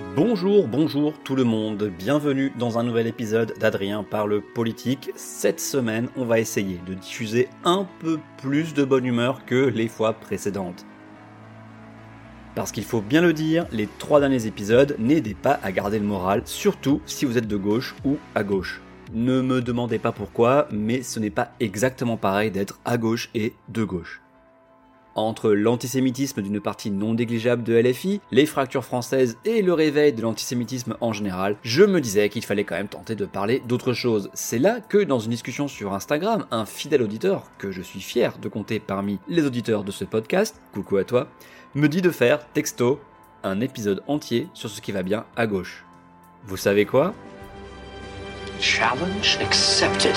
Bonjour, bonjour tout le monde, bienvenue dans un nouvel épisode d'Adrien parle politique. Cette semaine, on va essayer de diffuser un peu plus de bonne humeur que les fois précédentes. Parce qu'il faut bien le dire, les trois derniers épisodes n'aidaient pas à garder le moral, surtout si vous êtes de gauche ou à gauche. Ne me demandez pas pourquoi, mais ce n'est pas exactement pareil d'être à gauche et de gauche. Entre l'antisémitisme d'une partie non négligeable de LFI, les fractures françaises et le réveil de l'antisémitisme en général, je me disais qu'il fallait quand même tenter de parler d'autre chose. C'est là que dans une discussion sur Instagram, un fidèle auditeur, que je suis fier de compter parmi les auditeurs de ce podcast, coucou à toi, me dit de faire, texto, un épisode entier sur ce qui va bien à gauche. Vous savez quoi? Challenge accepted.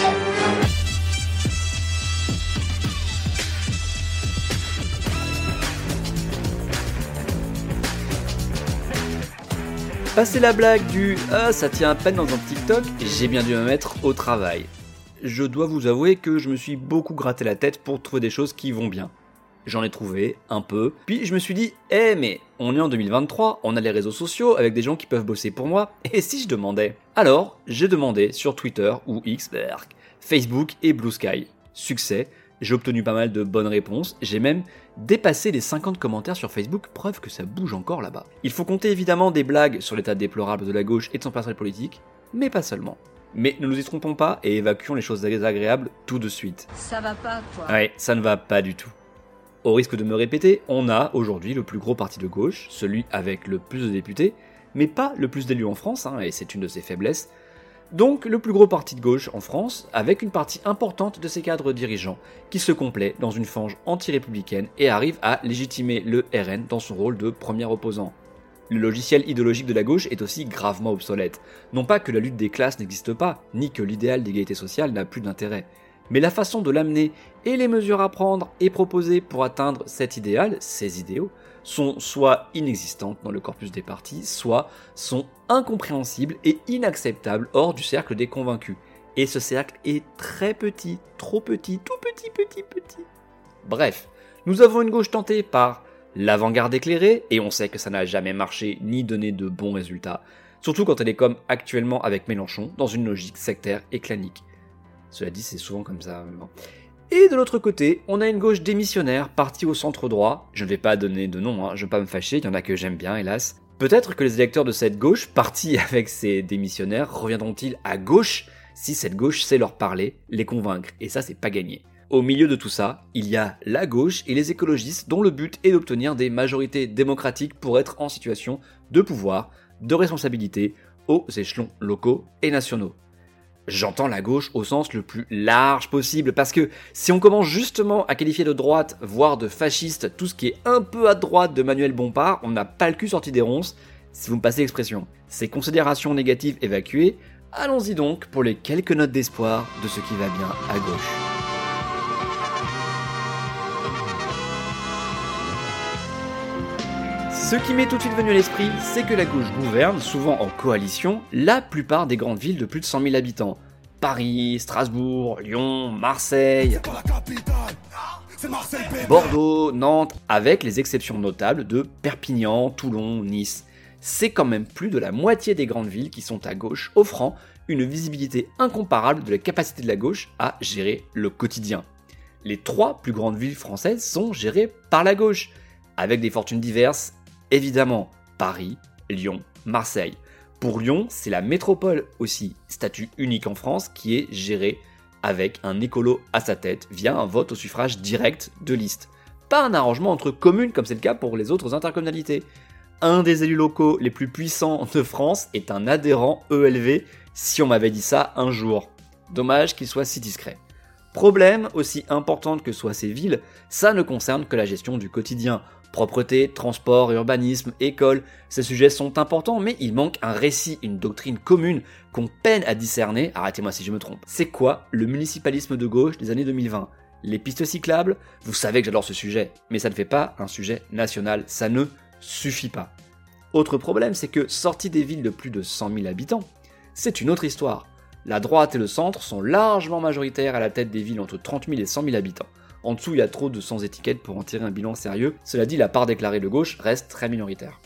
Passer la blague du Ah, ça tient à peine dans un TikTok, j'ai bien dû me mettre au travail. Je dois vous avouer que je me suis beaucoup gratté la tête pour trouver des choses qui vont bien. J'en ai trouvé un peu, puis je me suis dit Eh, mais on est en 2023, on a les réseaux sociaux avec des gens qui peuvent bosser pour moi, et si je demandais? Alors, j'ai demandé sur Twitter ou X, Facebook et Blue Sky. Succès, j'ai obtenu pas mal de bonnes réponses, j'ai même dépassé les 50 commentaires sur Facebook, preuve que ça bouge encore là-bas. Il faut compter évidemment des blagues sur l'état déplorable de la gauche et de son personnel politique, mais pas seulement. Mais ne nous y trompons pas et évacuons les choses désagréables tout de suite. Ça va pas, quoi. Ouais, ça ne va pas du tout. Au risque de me répéter, on a aujourd'hui le plus gros parti de gauche, celui avec le plus de députés, mais pas le plus d'élus en France, hein, et c'est une de ses faiblesses, donc le plus gros parti de gauche en France, avec une partie importante de ses cadres dirigeants, qui se complaît dans une fange anti-républicaine et arrive à légitimer le RN dans son rôle de premier opposant. Le logiciel idéologique de la gauche est aussi gravement obsolète. Non pas que la lutte des classes n'existe pas, ni que l'idéal d'égalité sociale n'a plus d'intérêt, mais la façon de l'amener et les mesures à prendre et proposer pour atteindre cet idéal, ces idéaux, sont soit inexistantes dans le corpus des partis, soit sont incompréhensibles et inacceptables hors du cercle des convaincus. Et ce cercle est très petit, trop petit, tout petit, petit, petit. Bref, nous avons une gauche tentée par l'avant-garde éclairée, et on sait que ça n'a jamais marché ni donné de bons résultats, surtout quand elle est comme actuellement avec Mélenchon, dans une logique sectaire et clanique. Cela dit, c'est souvent comme ça. Et de l'autre côté, on a une gauche démissionnaire partie au centre droit. Je ne vais pas donner de nom, hein, je ne vais pas me fâcher, il y en a que j'aime bien, hélas. Peut-être que les électeurs de cette gauche, partis avec ces démissionnaires, reviendront-ils à gauche si cette gauche sait leur parler, les convaincre, et ça c'est pas gagné. Au milieu de tout ça, il y a la gauche et les écologistes dont le but est d'obtenir des majorités démocratiques pour être en situation de pouvoir, de responsabilité aux échelons locaux et nationaux. J'entends la gauche au sens le plus large possible, parce que si on commence justement à qualifier de droite, voire de fasciste, tout ce qui est un peu à droite de Manuel Bompard, on n'a pas le cul sorti des ronces, si vous me passez l'expression. Ces considérations négatives évacuées, allons-y donc pour les quelques notes d'espoir de ce qui va bien à gauche. Ce qui m'est tout de suite venu à l'esprit, c'est que la gauche gouverne, souvent en coalition, la plupart des grandes villes de plus de 100 000 habitants. Paris, Strasbourg, Lyon, Marseille, Bordeaux, Nantes, avec les exceptions notables de Perpignan, Toulon, Nice. C'est quand même plus de la moitié des grandes villes qui sont à gauche, offrant une visibilité incomparable de la capacité de la gauche à gérer le quotidien. Les trois plus grandes villes françaises sont gérées par la gauche, avec des fortunes diverses évidemment Paris, Lyon, Marseille. Pour Lyon, c'est la métropole aussi, statut unique en France, qui est gérée avec un écolo à sa tête via un vote au suffrage direct de liste. Pas un arrangement entre communes comme c'est le cas pour les autres intercommunalités. Un des élus locaux les plus puissants de France est un adhérent ELV, si on m'avait dit ça un jour. Dommage qu'il soit si discret. Problème, aussi importante que soient ces villes, ça ne concerne que la gestion du quotidien Propreté, transport, urbanisme, école, ces sujets sont importants, mais il manque un récit, une doctrine commune qu'on peine à discerner, arrêtez-moi si je me trompe. C'est quoi le municipalisme de gauche des années 2020 Les pistes cyclables? Vous savez que j'adore ce sujet, mais ça ne fait pas un sujet national, ça ne suffit pas. Autre problème, c'est que sorti des villes de plus de 100 000 habitants, c'est une autre histoire. La droite et le centre sont largement majoritaires à la tête des villes entre 30 000 et 100 000 habitants. En dessous, il y a trop de sans étiquette pour en tirer un bilan sérieux. Cela dit, la part déclarée de gauche reste très minoritaire.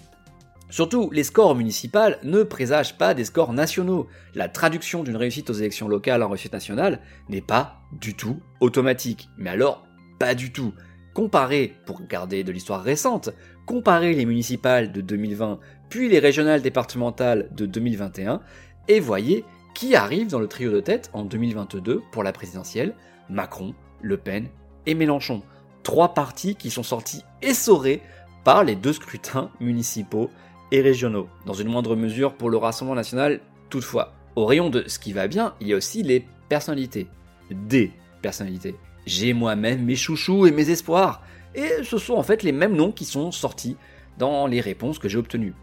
Surtout, les scores municipaux ne présagent pas des scores nationaux. La traduction d'une réussite aux élections locales en réussite nationale n'est pas du tout automatique. Mais alors, pas du tout. Comparez, pour garder de l'histoire récente, comparez les municipales de 2020 puis les régionales départementales de 2021 et voyez qui arrive dans le trio de tête en 2022 pour la présidentielle Macron, Le Pen et Mélenchon. Trois partis qui sont sortis essorés par les deux scrutins municipaux et régionaux. Dans une moindre mesure pour le Rassemblement national, toutefois. Au rayon de ce qui va bien, il y a aussi les personnalités. Des personnalités. J'ai moi-même mes chouchous et mes espoirs. Et ce sont en fait les mêmes noms qui sont sortis dans les réponses que j'ai obtenues.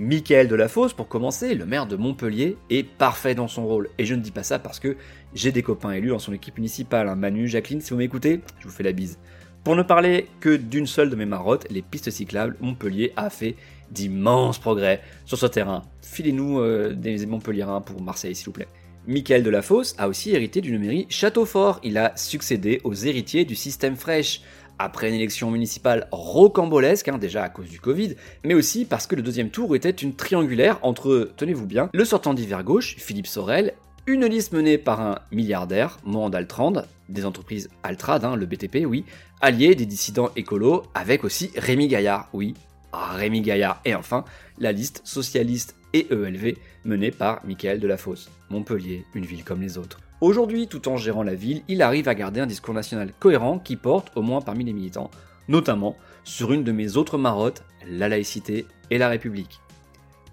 Michael Delafosse, pour commencer, le maire de Montpellier, est parfait dans son rôle. Et je ne dis pas ça parce que j'ai des copains élus dans son équipe municipale. Hein. Manu, Jacqueline, si vous m'écoutez, je vous fais la bise. Pour ne parler que d'une seule de mes marottes, les pistes cyclables, Montpellier a fait d'immenses progrès sur ce terrain. Filez-nous euh, des Montpelliérains pour Marseille, s'il vous plaît. Michael Delafosse a aussi hérité d'une mairie Châteaufort. Il a succédé aux héritiers du système fraîche après une élection municipale rocambolesque, hein, déjà à cause du Covid, mais aussi parce que le deuxième tour était une triangulaire entre, tenez-vous bien, le sortant d'hiver gauche, Philippe Sorel, une liste menée par un milliardaire, Morand Altrand, des entreprises Altrad, hein, le BTP, oui, allié des dissidents écolos, avec aussi Rémi Gaillard, oui, ah, Rémi Gaillard, et enfin, la liste socialiste et ELV menée par Michael Delafosse. Montpellier, une ville comme les autres. Aujourd'hui, tout en gérant la ville, il arrive à garder un discours national cohérent qui porte, au moins parmi les militants, notamment sur une de mes autres marottes, la laïcité et la République.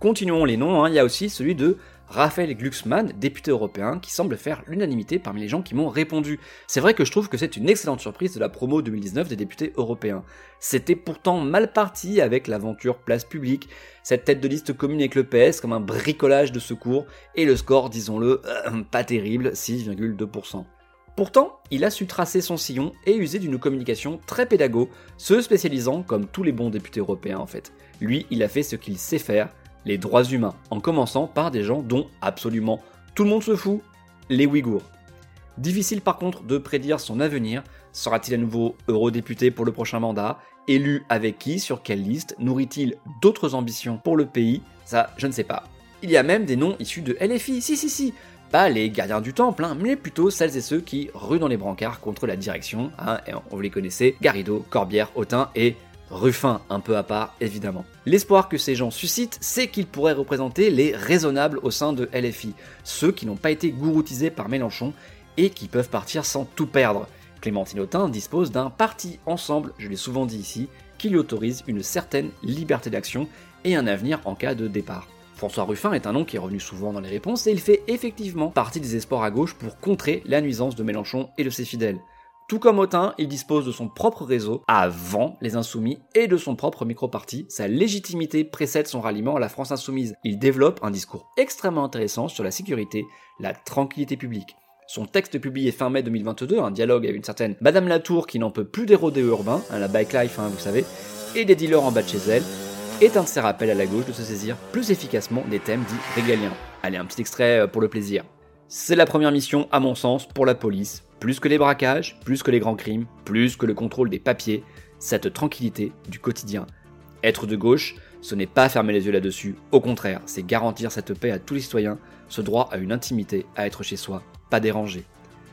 Continuons les noms, hein. il y a aussi celui de Raphaël Glucksmann, député européen, qui semble faire l'unanimité parmi les gens qui m'ont répondu. C'est vrai que je trouve que c'est une excellente surprise de la promo 2019 des députés européens. C'était pourtant mal parti avec l'aventure place publique, cette tête de liste commune avec le PS comme un bricolage de secours, et le score, disons-le, euh, pas terrible, 6,2%. Pourtant, il a su tracer son sillon et user d'une communication très pédago, se spécialisant comme tous les bons députés européens en fait. Lui, il a fait ce qu'il sait faire, les droits humains, en commençant par des gens dont absolument tout le monde se fout, les Ouïghours. Difficile par contre de prédire son avenir, sera-t-il à nouveau eurodéputé pour le prochain mandat? Élu avec qui? Sur quelle liste? Nourrit-il d'autres ambitions pour le pays? Ça, je ne sais pas. Il y a même des noms issus de LFI, si si si. Pas les gardiens du temple, hein, mais plutôt celles et ceux qui ruent dans les brancards contre la direction, hein, on vous les connaissez, Garrido, Corbière, Autain et Ruffin un peu à part évidemment. L'espoir que ces gens suscitent, c'est qu'ils pourraient représenter les raisonnables au sein de LFI, ceux qui n'ont pas été gouroutisés par Mélenchon et qui peuvent partir sans tout perdre. Clémentine Autain dispose d'un parti ensemble, je l'ai souvent dit ici, qui lui autorise une certaine liberté d'action et un avenir en cas de départ. François Ruffin est un nom qui est revenu souvent dans les réponses et il fait effectivement partie des espoirs à gauche pour contrer la nuisance de Mélenchon et de ses fidèles. Tout comme Autain, il dispose de son propre réseau avant les Insoumis et de son propre micro-parti. Sa légitimité précède son ralliement à la France Insoumise. Il développe un discours extrêmement intéressant sur la sécurité, la tranquillité publique. Son texte publié fin mai 2022, un dialogue avec une certaine Madame Latour qui n'en peut plus des rodéos urbains, hein, la bike life, hein, vous savez, et des dealers en bas de chez elle, est un de ses rappels à la gauche de se saisir plus efficacement des thèmes dits régaliens. Allez, un petit extrait euh, pour le plaisir. C'est la première mission, à mon sens, pour la police, plus que les braquages, plus que les grands crimes, plus que le contrôle des papiers, cette tranquillité du quotidien. Être de gauche, ce n'est pas fermer les yeux là-dessus, au contraire, c'est garantir cette paix à tous les citoyens, ce droit à une intimité, à être chez soi, pas dérangé.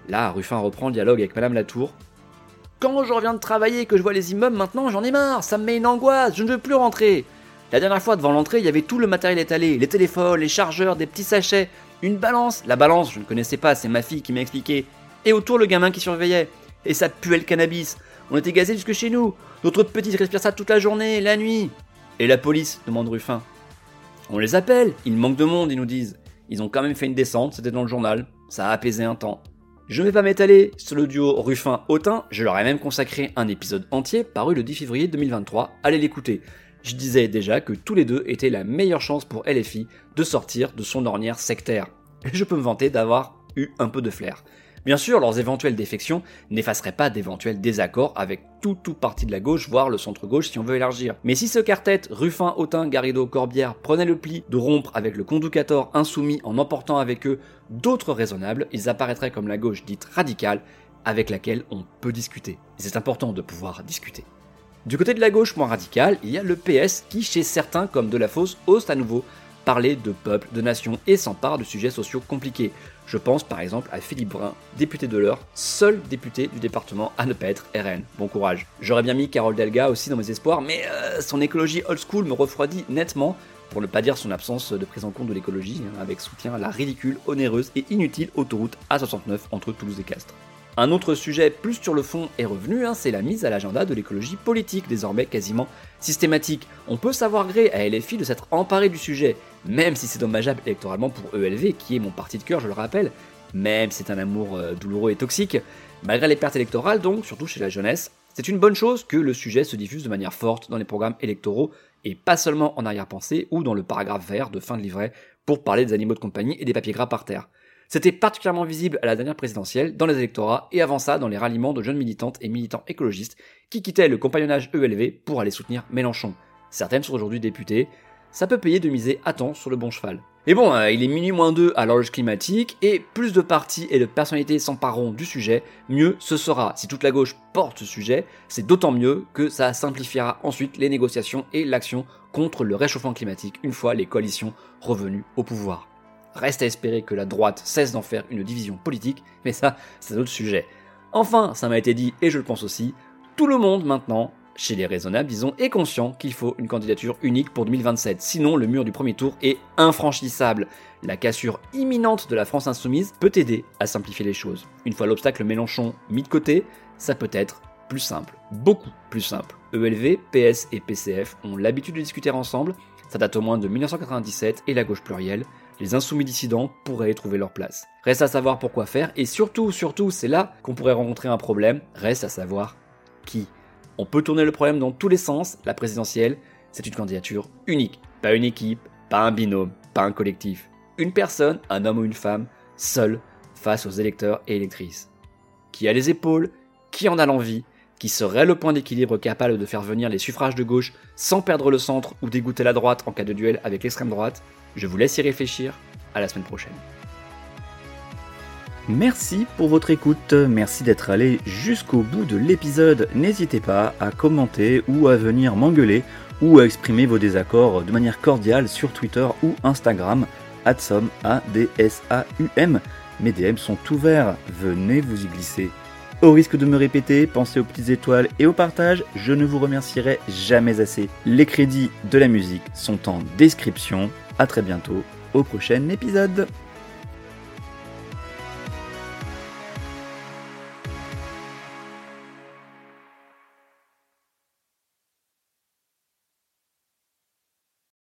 Là, Ruffin reprend le dialogue avec Madame Latour. Quand je reviens de travailler et que je vois les immeubles maintenant, j'en ai marre, ça me met une angoisse, je ne veux plus rentrer. La dernière fois, devant l'entrée, il y avait tout le matériel étalé, les téléphones, les chargeurs, des petits sachets, une balance. La balance, je ne connaissais pas, c'est ma fille qui m'a expliqué et autour le gamin qui surveillait. Et ça puait le cannabis. On était gazés jusque chez nous. Notre petite respire ça toute la journée, la nuit. Et la police demande Ruffin. On les appelle, il manque de monde, ils nous disent. Ils ont quand même fait une descente, c'était dans le journal, ça a apaisé un temps. Je ne vais pas m'étaler sur le duo Ruffin-Autin, je leur ai même consacré un épisode entier paru le 10 février 2023, allez l'écouter. Je disais déjà que tous les deux étaient la meilleure chance pour LFI de sortir de son ornière sectaire. Et je peux me vanter d'avoir eu un peu de flair. Bien sûr, leurs éventuelles défections n'effaceraient pas d'éventuels désaccords avec tout tout parti de la gauche, voire le centre-gauche si on veut élargir. Mais si ce quartet, Ruffin, Autin, Garrido, Corbière, prenait le pli de rompre avec le conducator insoumis en emportant avec eux d'autres raisonnables, ils apparaîtraient comme la gauche dite radicale avec laquelle on peut discuter. C'est important de pouvoir discuter. Du côté de la gauche moins radicale, il y a le PS qui, chez certains comme de la Fosse, ose à nouveau parler de peuple, de nation et s'empare de sujets sociaux compliqués. Je pense par exemple à Philippe Brun, député de l'Eure, seul député du département à ne pas être RN. Bon courage. J'aurais bien mis Carole Delga aussi dans mes espoirs, mais euh, son écologie old school me refroidit nettement, pour ne pas dire son absence de prise en compte de l'écologie, hein, avec soutien à la ridicule, onéreuse et inutile autoroute A69 entre Toulouse et Castres. Un autre sujet plus sur le fond est revenu, hein, c'est la mise à l'agenda de l'écologie politique, désormais quasiment systématique. On peut savoir gré à LFI de s'être emparé du sujet, même si c'est dommageable électoralement pour ELV, qui est mon parti de cœur, je le rappelle, même si c'est un amour euh, douloureux et toxique, malgré les pertes électorales donc, surtout chez la jeunesse, c'est une bonne chose que le sujet se diffuse de manière forte dans les programmes électoraux, et pas seulement en arrière-pensée ou dans le paragraphe vert de fin de livret pour parler des animaux de compagnie et des papiers gras par terre. C'était particulièrement visible à la dernière présidentielle, dans les électorats, et avant ça dans les ralliements de jeunes militantes et militants écologistes qui quittaient le compagnonnage ELV pour aller soutenir Mélenchon. Certaines sont aujourd'hui députées, ça peut payer de miser à temps sur le bon cheval. Et bon, euh, il est minuit moins 2 à l'horloge climatique, et plus de partis et de personnalités s'empareront du sujet, mieux ce sera. Si toute la gauche porte ce sujet, c'est d'autant mieux que ça simplifiera ensuite les négociations et l'action contre le réchauffement climatique une fois les coalitions revenues au pouvoir. Reste à espérer que la droite cesse d'en faire une division politique, mais ça, c'est un autre sujet. Enfin, ça m'a été dit, et je le pense aussi, tout le monde maintenant, chez les raisonnables, disons, est conscient qu'il faut une candidature unique pour 2027. Sinon, le mur du premier tour est infranchissable. La cassure imminente de la France insoumise peut aider à simplifier les choses. Une fois l'obstacle Mélenchon mis de côté, ça peut être plus simple, beaucoup plus simple. ELV, PS et PCF ont l'habitude de discuter ensemble, ça date au moins de 1997 et la gauche plurielle, les insoumis dissidents pourraient y trouver leur place. Reste à savoir pourquoi faire, et surtout, surtout, c'est là qu'on pourrait rencontrer un problème, reste à savoir qui. On peut tourner le problème dans tous les sens, la présidentielle, c'est une candidature unique. Pas une équipe, pas un binôme, pas un collectif. Une personne, un homme ou une femme, seul, face aux électeurs et électrices. Qui a les épaules, qui en a l'envie, qui serait le point d'équilibre capable de faire venir les suffrages de gauche sans perdre le centre ou dégoûter la droite en cas de duel avec l'extrême droite, je vous laisse y réfléchir. À la semaine prochaine. Merci pour votre écoute, merci d'être allé jusqu'au bout de l'épisode. N'hésitez pas à commenter ou à venir m'engueuler ou à exprimer vos désaccords de manière cordiale sur Twitter ou Instagram. Adsom, A-D-S-A-U-M. Mes DM sont ouverts, venez vous y glisser. Au risque de me répéter, pensez aux petites étoiles et au partage, je ne vous remercierai jamais assez. Les crédits de la musique sont en description. A très bientôt au prochain épisode.